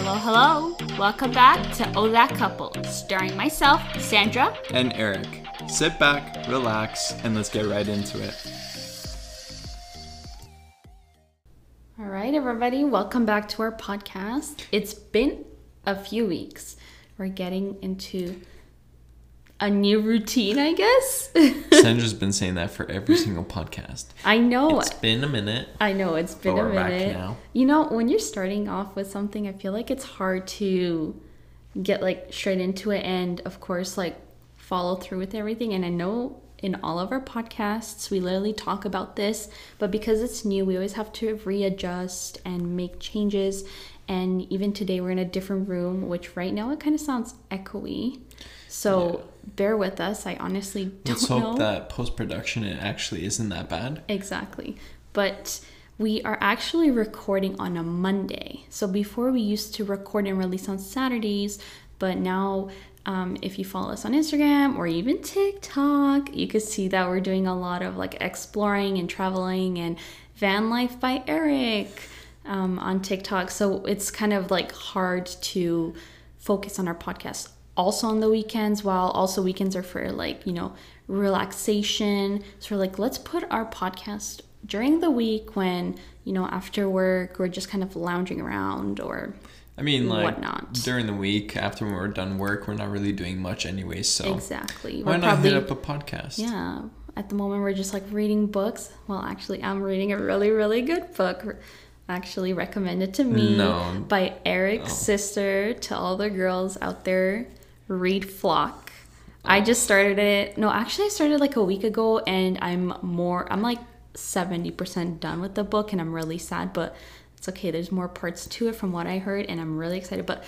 Hello, hello. Welcome back to Oh That Couple, starring myself, Sandra. and Eric. Sit back, relax, and let's get right into it. All right, everybody, welcome back to our podcast. It's been a few weeks. We're getting into a new routine, I guess. Sandra's been saying that for every single podcast. I know. It's been a minute. I know it's been But a minute. now. You know, when you're starting off with something, I feel like it's hard to get like straight into it and of course like follow through with everything. And I know in all of our podcasts we literally talk about this, but because it's new, we always have to readjust and make changes. And even today we're in a different room, which right now it kind of sounds echoey. So bear with us. I honestly don't Let's know. hope that post production it actually isn't that bad. Exactly. But we are actually recording on a Monday. So before we used to record and release on Saturdays, but now um, if you follow us on Instagram or even TikTok, you could see that we're doing a lot of like exploring and traveling and van life by Eric um, on TikTok. So it's kind of like hard to focus on our podcast also on the weekends while also weekends are for like you know relaxation so we're like let's put our podcast during the week when you know after work we're just kind of lounging around or I mean, like Whatnot. during the week after we're done work, we're not really doing much anyway. So exactly why we're not hit up a podcast? yeah at the moment we're just like reading books well actually i'm reading a really really good book actually recommended to me No. by eric's Oh. sister to all the girls out there read flock i just started it no actually i started like a week ago and i'm more i'm like 70% done with the book and i'm really sad but it's okay there's more parts to it from what i heard and i'm really excited but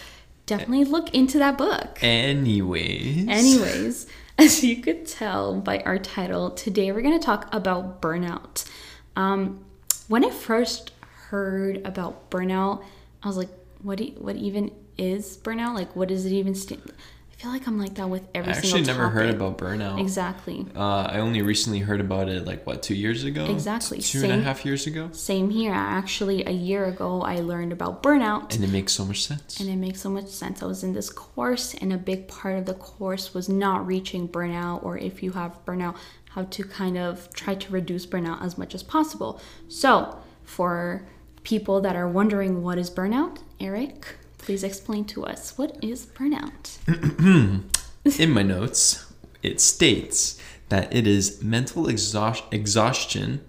definitely look into that book Anyways. Anyways, as you could tell by our title, today we're going to talk about burnout. Um, when I first heard about burnout, I was like, "What? Do what even is burnout? Like, what does it even stand?" I feel like I'm like that with every I actually never heard about burnout. Exactly. Uh, I only recently heard about it like what two years ago? Exactly. Two and a half years ago. Same here. Actually, a year ago, I learned about burnout. And it makes so much sense. And it makes so much sense. I was in this course, and a big part of the course was not reaching burnout, or if you have burnout, how to kind of try to reduce burnout as much as possible. So, for people that are wondering what is burnout, Eric, please explain to us what is burnout? In my notes, it states that it is mental exhaust- exhaustion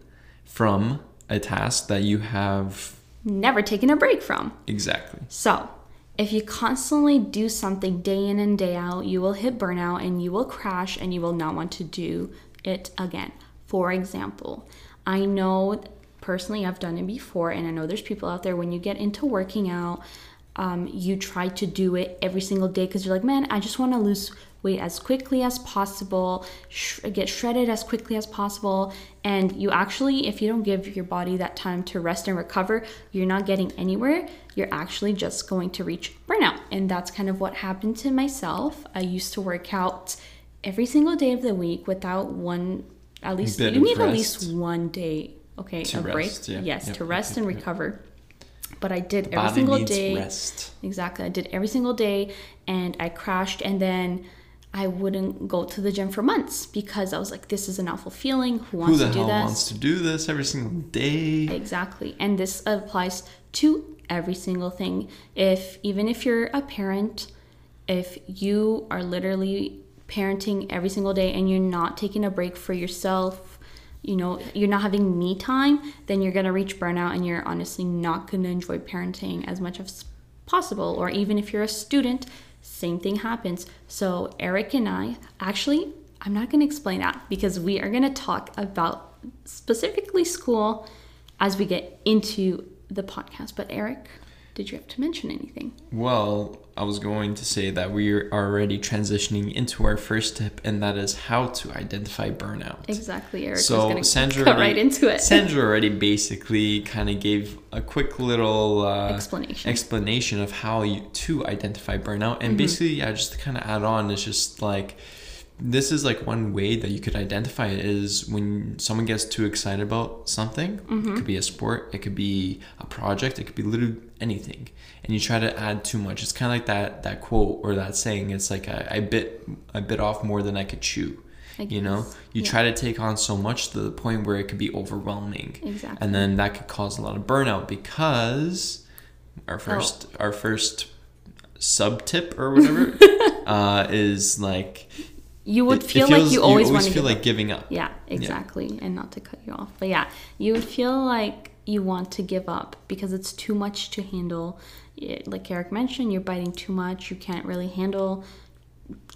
from a task that you have Never taken a break from. exactly. So, if you constantly do something day in and day out, you will hit burnout and you will crash and you will not want to do it again. For example, I know personally I've done it before, and I know there's people out there when you get into working out, um, you try to do it every single day because you're like, man, I just want to lose weight as quickly as possible, sh- get shredded as quickly as possible. And you actually, if you don't give your body that time to rest and recover, you're not getting anywhere. You're actually just going to reach burnout. And that's kind of what happened to myself. I used to work out every single day of the week without one, at least, you need at least one day, okay, To a break. yeah. Yes, Yep, to rest and recover. But I did every Body single day. rest. Exactly. I did every single day and I crashed and then I wouldn't go to the gym for months because I was like, this is an awful feeling. Who Who wants the to do hell this? wants to do this every single day? Exactly. And this applies to every single thing. If even if you're a parent, if you are literally parenting every single day and you're not taking a break for yourself, you know, you're not having me time, then you're going to reach burnout and you're honestly not going to enjoy parenting as much as possible. Or even if you're a student, same thing happens. So, Eric and I actually, I'm not going to explain that because we are going to talk about specifically school as we get into the podcast. But, Eric, did you have to mention anything? Well, I was going to say that we are already transitioning into our first tip, and that is how to identify burnout. Exactly, Eric So Sandra cut already, right into it. Sandra already basically kind of gave a quick little uh, Explanation. explanation of how you to identify burnout, Mm-hmm. and basically, yeah, just to kind of add on, it's just like this is like one way that you could identify it is when someone gets too excited about something. It could be a sport, it could be a project, it could be literally anything, and you try to add too much. It's kind of like that that quote or that saying. It's like I, I bit I bit off more than I could chew. I You know, you Yeah. try to take on so much to the point where it could be overwhelming, Exactly. and then that could cause a lot of burnout because our first our first sub tip or whatever uh, is like You would it- it feel like feels- you always, want always to feel give like up. giving up. Yeah, exactly. And not to cut you off. But yeah, you would feel like you want to give up because it's too much to handle. It- like Eric mentioned, you're biting too much. You can't really handle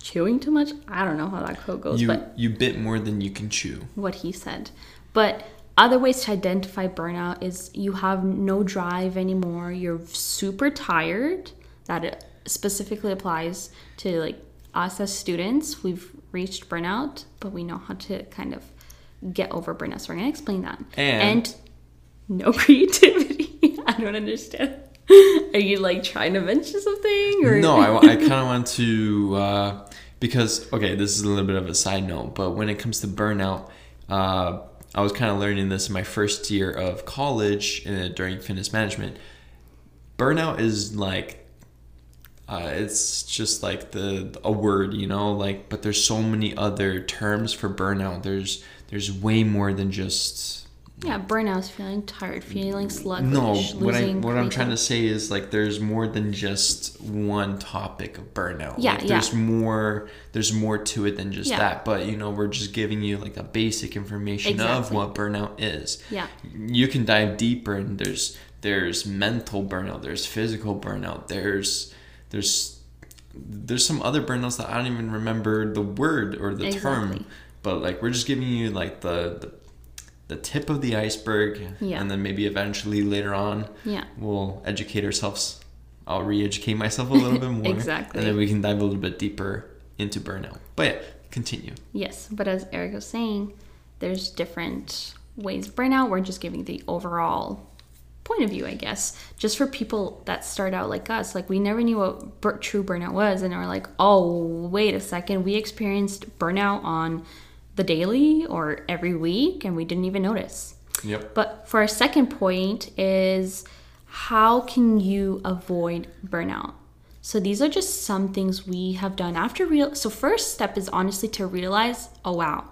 chewing too much. I don't know how that quote goes, You but you bit more than you can chew. what he said. But other ways to identify burnout is you have no drive anymore. You're super tired. That it specifically applies to like us as students. We've reached burnout, but we know how to kind of get over burnout. So we're gonna explain that. And- no creativity. I don't understand. Are you like trying to mention something or No, I, I kind of want to uh, because okay, this is a little bit of a side note, but when it comes to burnout, uh, I was kind of learning this in my first year of college uh, during fitness management. Burnout is like uh, it's just like the a word, you know, like but there's so many other terms for burnout. There's there's way more than just yeah, burnout is feeling tired, feeling sluggish, no, what I what I'm trying to say is like there's more than just one topic of burnout. Yeah, like, yeah. there's more there's more to it than just Yeah. that. But you know, we're just giving you like the basic information of what burnout is. Yeah. You can dive deeper and there's there's mental burnout, there's physical burnout, there's there's there's some other burnouts that I don't even remember the word or the term. But like we're just giving you like the, the the tip of the iceberg Yeah. and then maybe eventually later on Yeah. we'll educate ourselves i'll re-educate myself a little bit more Exactly. and then we can dive a little bit deeper into burnout but yeah continue Yes, but as Eric was saying, there's different ways of burnout. We're just giving the overall point of view, I guess. Just for people that start out like us, like we never knew what bur- true burnout was, and we're like, oh, wait a second, we experienced burnout on the daily or every week, and we didn't even notice. yep But for our second point is how can you avoid burnout? So these are just some things we have done after real so first step is honestly to realize, oh wow,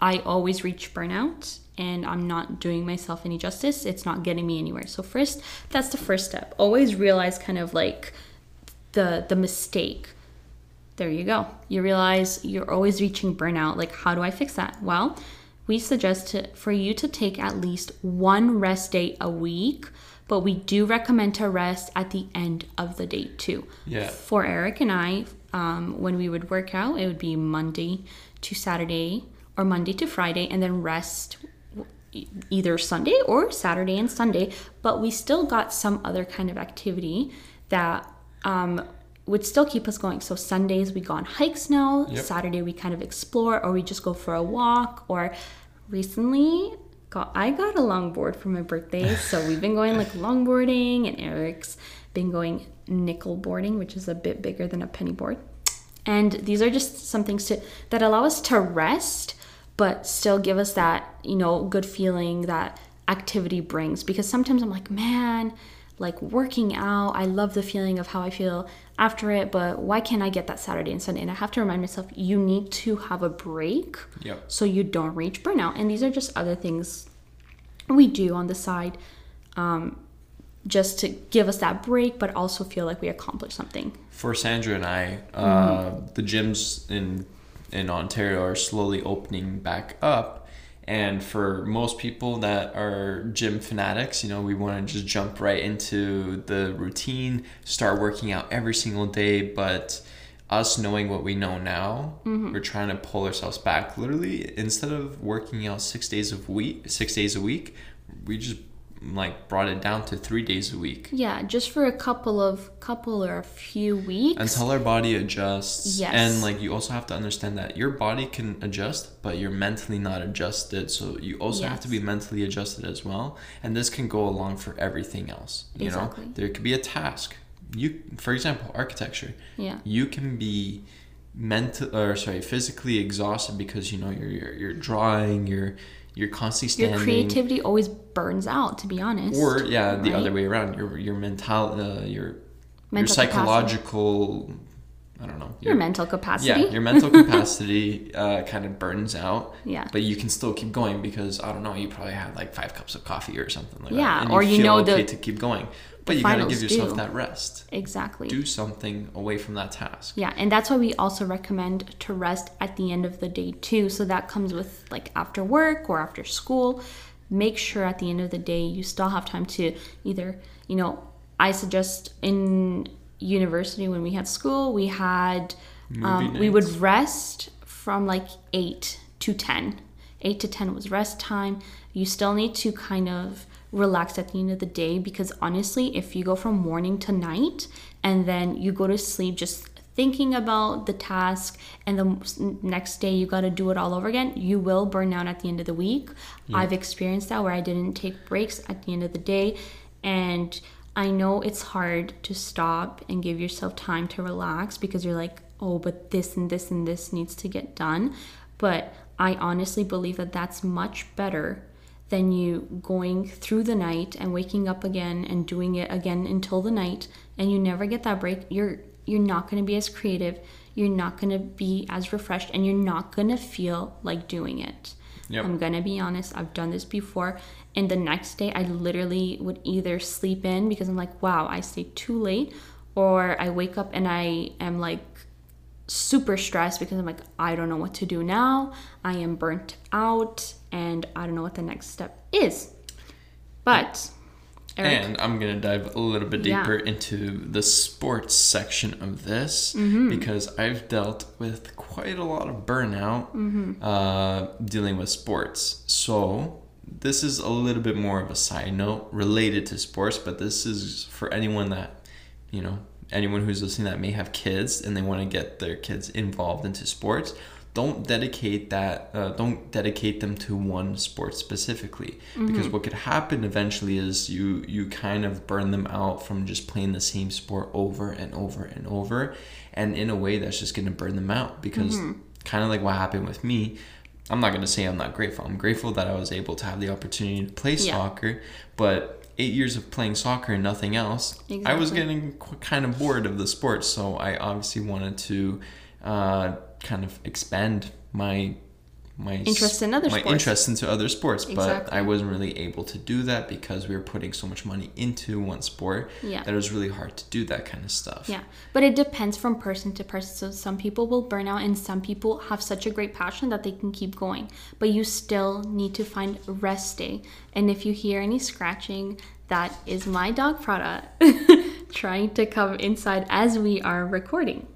I always reach burnout and I'm not doing myself any justice. It's not getting me anywhere. So first, that's the first step. Always realize kind of like the the mistake. There you go. You realize you're always reaching burnout. Like, how do I fix that? Well, we suggest to, for you to take at least one rest day a week, but we do recommend to rest at the end of the day too. Yeah. For Eric and I, um, when we would work out, it would be Monday to Saturday or Monday to Friday, and then rest either Sunday or Saturday and Sunday, but we still got some other kind of activity that um, would still keep us going. So Sundays we go on hikes now. Yep. Saturday we kind of explore, or we just go for a walk. Or recently, got I got a longboard for my birthday, so we've been going like longboarding, and Eric's been going nickel boarding, which is a bit bigger than a penny board. And these are just some things to that allow us to rest, but still give us that, you know, good feeling that activity brings. Because sometimes I'm like, man, like working out, I love the feeling of how I feel after it, but why can't I get that Saturday and Sunday? And I have to remind myself, you need to have a break Yep. so you don't reach burnout. And these are just other things we do on the side um, just to give us that break, but also feel like we accomplished something. for sandra and i uh, the gyms in in ontario are slowly opening back up. And for most people that are gym fanatics you know we want to just jump right into the routine start working out every single day. But us knowing what we know now mm-hmm. we're trying to pull ourselves back literally. Instead of working out six days of week six days a week we just like brought it down to three days a week Yeah, just for a couple of couple or a few weeks. until our body adjusts Yes. and like you also have to understand that your body can adjust but you're mentally not adjusted so you also have to be mentally adjusted as well and this can go along for everything else you Exactly. know there could be a task you for example architecture Yeah. you can be mental or sorry physically exhausted because you know you're you're, you're drawing you're you're constantly Your creativity always burns out, to be honest. or yeah the right? other way around your your mental uh, your your Mental psychological I don't know Your mental capacity. yeah your mental capacity uh, kind of burns out Yeah. but you can still keep going because I don't know you probably had like five cups of coffee or something like Yeah, that and or you know okay the- to keep going but you gotta give yourself due. that rest Exactly. do something away from that task Yeah, and that's why we also recommend to rest at the end of the day too. So that comes with like after work or after school. Make sure at the end of the day you still have time to either, you know, I suggest in university when we had school, we had um, we would rest from like 8 to 10. 8 to 10 was rest time. You still need to kind of relax at the end of the day because honestly, if you go from morning to night and then you go to sleep just thinking about the task and the next day you got to do it all over again, you will burn out at the end of the week. I've experienced that where I didn't take breaks at the end of the day and I know it's hard to stop and give yourself time to relax because you're like, oh, but this and this and this needs to get done. But I honestly believe that that's much better than you going through the night and waking up again and doing it again until the night and you never get that break. You're you're not going to be as creative. You're not going to be as refreshed and you're not going to feel like doing it. Yep. I'm gonna be honest, I've done this before. And the next day, I literally would either sleep in because I'm like, wow, I stayed too late, or I wake up and I am like super stressed because I'm like, I don't know what to do now. I am burnt out and I don't know what the next step is. But, Eric, And I'm going to dive a little bit Yeah. deeper into the sports section of this Mm-hmm. because I've dealt with quite a lot of burnout Mm-hmm. uh, dealing with sports. So, this is a little bit more of a side note related to sports, but this is for anyone that, you know, anyone who's listening that may have kids and they want to get their kids involved into sports don't dedicate that uh, don't dedicate them to one sport specifically. Because what could happen eventually is you you kind of burn them out from just playing the same sport over and over and over. And in a way that's just going to burn them out because kind of like what happened with me i'm not going to say i'm not grateful. I'm grateful that i was able to have the opportunity to play Yeah. soccer but eight years of playing soccer and nothing else i was getting qu- kind of bored of the sport. So i obviously wanted to uh, kind of expand my my Interest in other my sports. interest into other sports but i wasn't really able to do that because we were putting so much money into one sport Yeah. that it was really hard to do that kind of stuff Yeah, but it depends from person to person. So some people will burn out, and some people have such a great passion that they can keep going. But you still need to find rest day. And if you hear any scratching, that is my dog Prada trying to come inside as we are recording.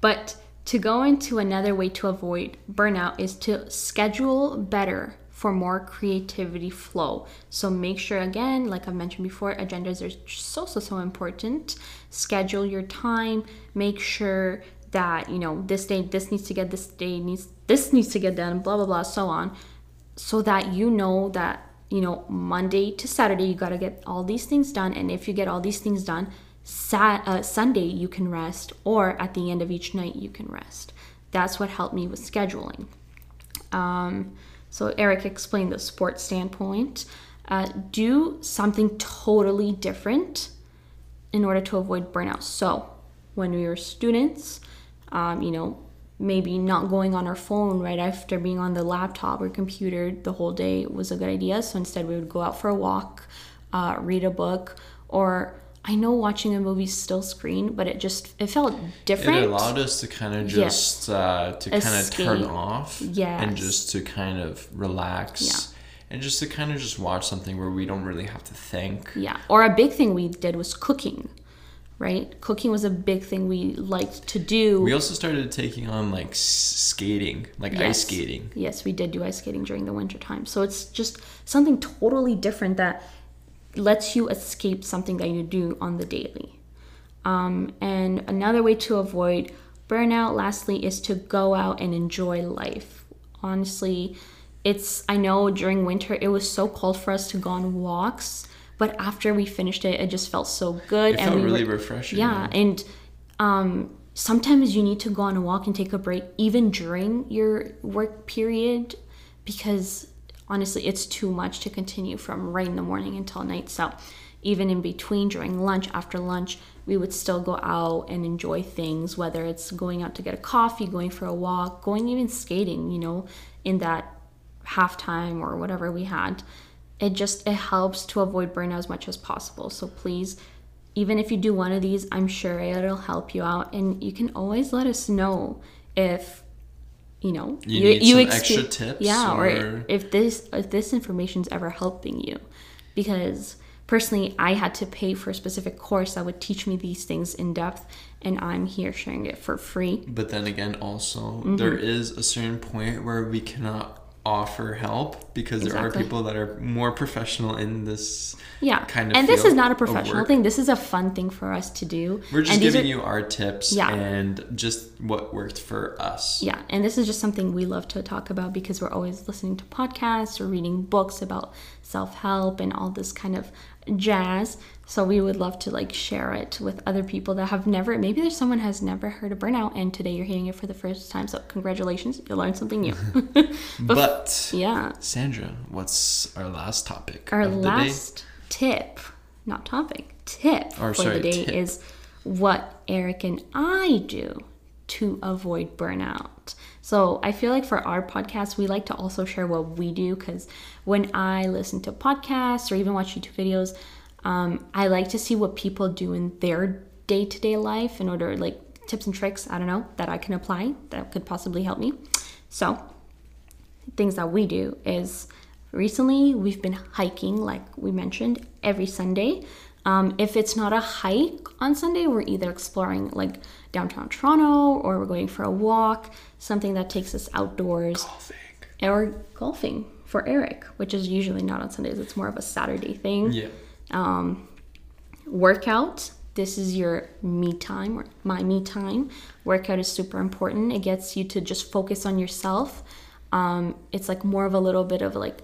But to go into another way to avoid burnout is to schedule better for more creativity flow. So make sure again, like I've mentioned before, agendas are so so so important. Schedule your time, make sure that, you know, this day this needs to get this day needs this needs to get done, blah blah blah, so on. So that you know that, you know, Monday to Saturday you got to get all these things done and if you get all these things done, Sat- uh, Sunday you can rest, or at the end of each night you can rest. That's what helped me with scheduling. Um, so Eric explained the sports standpoint. Uh, do something totally different in order to avoid burnout. So when we were students, um, you know, maybe not going on our phone right after being on the laptop or computer the whole day was a good idea. So instead, we would go out for a walk, uh, read a book, or I know watching a movie still screen, but it just it felt different. It allowed us to kind of Yes. just uh, to kind of turn off, and just to kind of relax, yeah. and just to kind of just watch something where we don't really have to think. Yeah. Or a big thing we did was cooking, right? Cooking was a big thing we liked to do. We also started taking on like skating, like ice skating. Yes, we did do ice skating during the winter time. So it's just something totally different that lets you escape something that you do on the daily. Um, and another way to avoid burnout, lastly, is to go out and enjoy life. Honestly, it's, I know during winter it was so cold for us to go on walks, but after we finished it, it just felt so good. It felt we really were- refreshing. yeah, and um, sometimes you need to go on a walk and take a break even during your work period because honestly it's too much to continue from right in the morning until night. So even in between during lunch after lunch we would still go out and enjoy things whether it's going out to get a coffee going for a walk going even skating you know in that halftime or whatever we had. It just it helps to avoid burnout as much as possible. So please even if you do one of these i'm sure it'll help you out. And you can always let us know if you know You need some extra tips yeah or, or- if this if this information is ever helping you because personally i had to pay for a specific course that would teach me these things in depth and i'm here sharing it for free But then again, also Mm-hmm. there is a certain point where we cannot offer help because there are people that are more professional in this yeah. kind of and this is not a professional thing. This is a fun thing for us to do. We're just and giving are- you our tips Yeah. and just what worked for us. Yeah, and this is just something we love to talk about because we're always listening to podcasts or reading books about self help and all this kind of jazz. So we would love to like share it with other people that have never, maybe there's someone has never heard of burnout and today you're hearing it for the first time. So congratulations, you learned something new. But yeah, Sandra, what's our last topic our last tip, not topic, tip Or, for sorry, the day tip. is what Eric and I do to avoid burnout. So I feel like for our podcast, we like to also share what we do because when I listen to podcasts or even watch YouTube videos, um, I like to see what people do in their day to day life in order, like tips and tricks, I don't know, that I can apply that could possibly help me. So things that we do is recently we've been hiking like we mentioned every sunday um, if it's not a hike on sunday we're either exploring like downtown toronto or we're going for a walk something that takes us outdoors. Golfing. or golfing for eric which is usually not on sundays. It's more of a saturday thing. Yeah. workout this is your me time or my me time. Workout is super important. It gets you to just focus on yourself. Um, it's like more of a little bit of like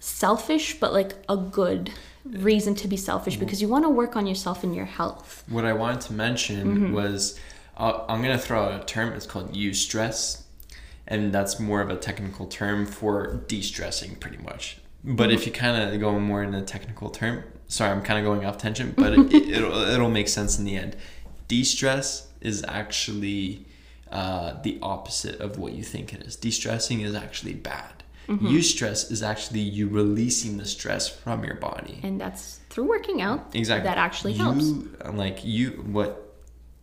selfish but like a good reason to be selfish because you want to work on yourself and your health What I wanted to mention Mm-hmm. was uh, I'm going to throw out a term. It's called eustress, And that's more of a technical term for de stressing, pretty much. But Mm-hmm. if you kind of go more in a technical term, sorry, I'm kind of going off tangent, but it, it, it'll, it'll make sense in the end. De stress is actually uh, the opposite of what you think it is. De stressing is actually bad. Mm-hmm. Eustress is actually you releasing the stress from your body. and that's through working out Exactly. that actually you, helps Like you, what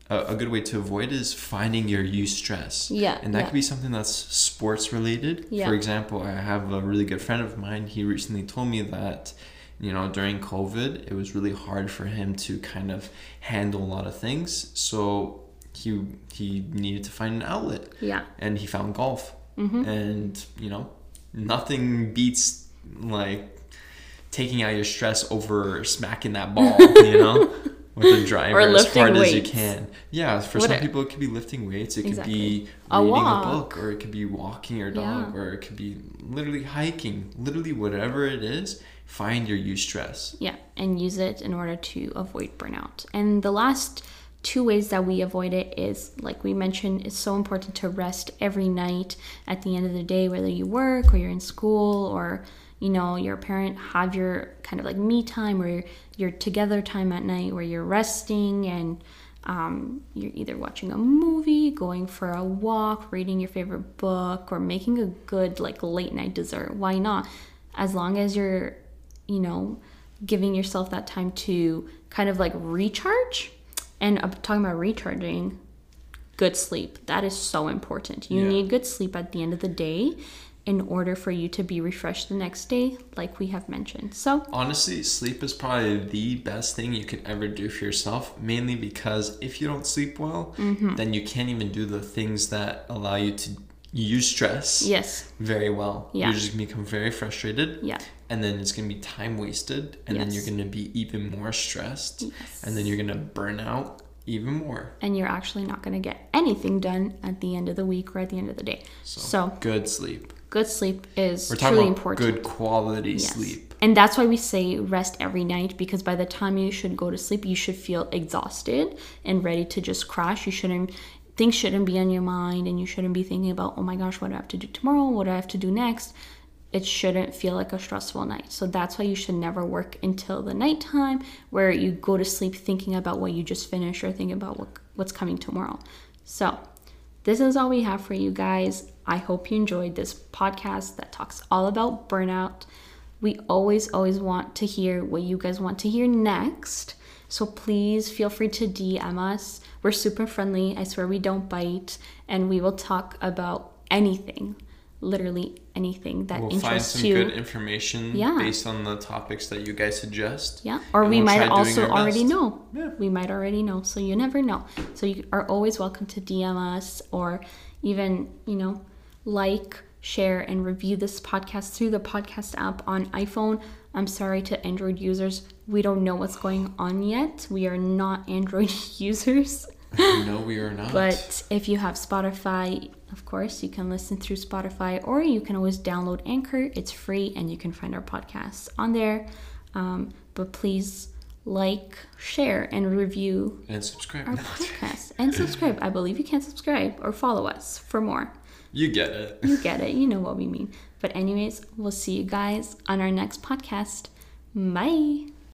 a, good way to avoid is finding your eustress. Yeah, And that yeah. could be something that's sports related. Yeah. For example, I have a really good friend of mine. He recently told me that, you know, during COVID, it was really hard for him to kind of handle a lot of things. So he he needed to find an outlet yeah and he found golf. Mm-hmm. And you know, nothing beats like taking out your stress over smacking that ball, you know, with a driver as hard as you can. Yeah, for What some people it could be lifting weights, it could be A reading walk. a book, or it could be walking your dog, Yeah. or it could be literally hiking. Literally whatever it is, find your eustress. Yeah, and use it in order to avoid burnout. And the last two ways that we avoid it is like we mentioned, it's so important to rest every night at the end of the day, whether you work or you're in school or you know, you're a parent, have your kind of like me time or your, your together time at night where you're resting and um, you're either watching a movie, going for a walk, reading your favorite book, or making a good like late night dessert. Why not? As long as you're, you know, giving yourself that time to kind of like recharge. And I'm talking about recharging, good sleep. That is so important. You Yeah. need good sleep at the end of the day in order for you to be refreshed the next day, like we have mentioned. So, Honestly, sleep is probably the best thing you could ever do for yourself, mainly because if you don't sleep well, Mm-hmm. then you can't even do the things that allow you to eustress yes, very well. Yeah. You're just gonna become very frustrated. yeah, And then it's gonna be time wasted, and then you're gonna be even more stressed, Yes. and then you're gonna burn out even more. and you're actually not going to get anything done at the end of the week or at the end of the day. So, good sleep. good sleep is We're talking truly about important. good quality Yes. sleep. And that's why we say rest every night because by the time you should go to sleep, you should feel exhausted and ready to just crash. You shouldn't things shouldn't be on your mind and you shouldn't be thinking about, oh my gosh, what do I have to do tomorrow? What do I have to do next? It shouldn't feel like a stressful night. So that's why you should never work until the nighttime where you go to sleep thinking about what you just finished or thinking about what, what's coming tomorrow. So this is all we have for you guys. I hope you enjoyed this podcast that talks all about burnout. We always, always want to hear what you guys want to hear next. So please feel free to DM us. We're super friendly. I swear we don't bite. And we will talk about anything, literally anything that We'll find some you. good information Yeah. based on the topics that you guys suggest. Yeah, or we we'll might also already best. know. Yeah. We might already know. So you never know. So you are always welcome to DM us or even, you know, like, share, and review this podcast through the podcast app on iPhone. I'm sorry to Android users. We don't know what's going on yet. We are not Android users. no, we are not. But if you have Spotify, of course, you can listen through Spotify or you can always download Anchor. It's free and you can find our podcasts on there. Um, but please like, share, and review and subscribe. our podcast and subscribe. I believe you can subscribe or follow us for more. you get it. You get it. You know what we mean. But, anyways, we'll see you guys on our next podcast. Bye.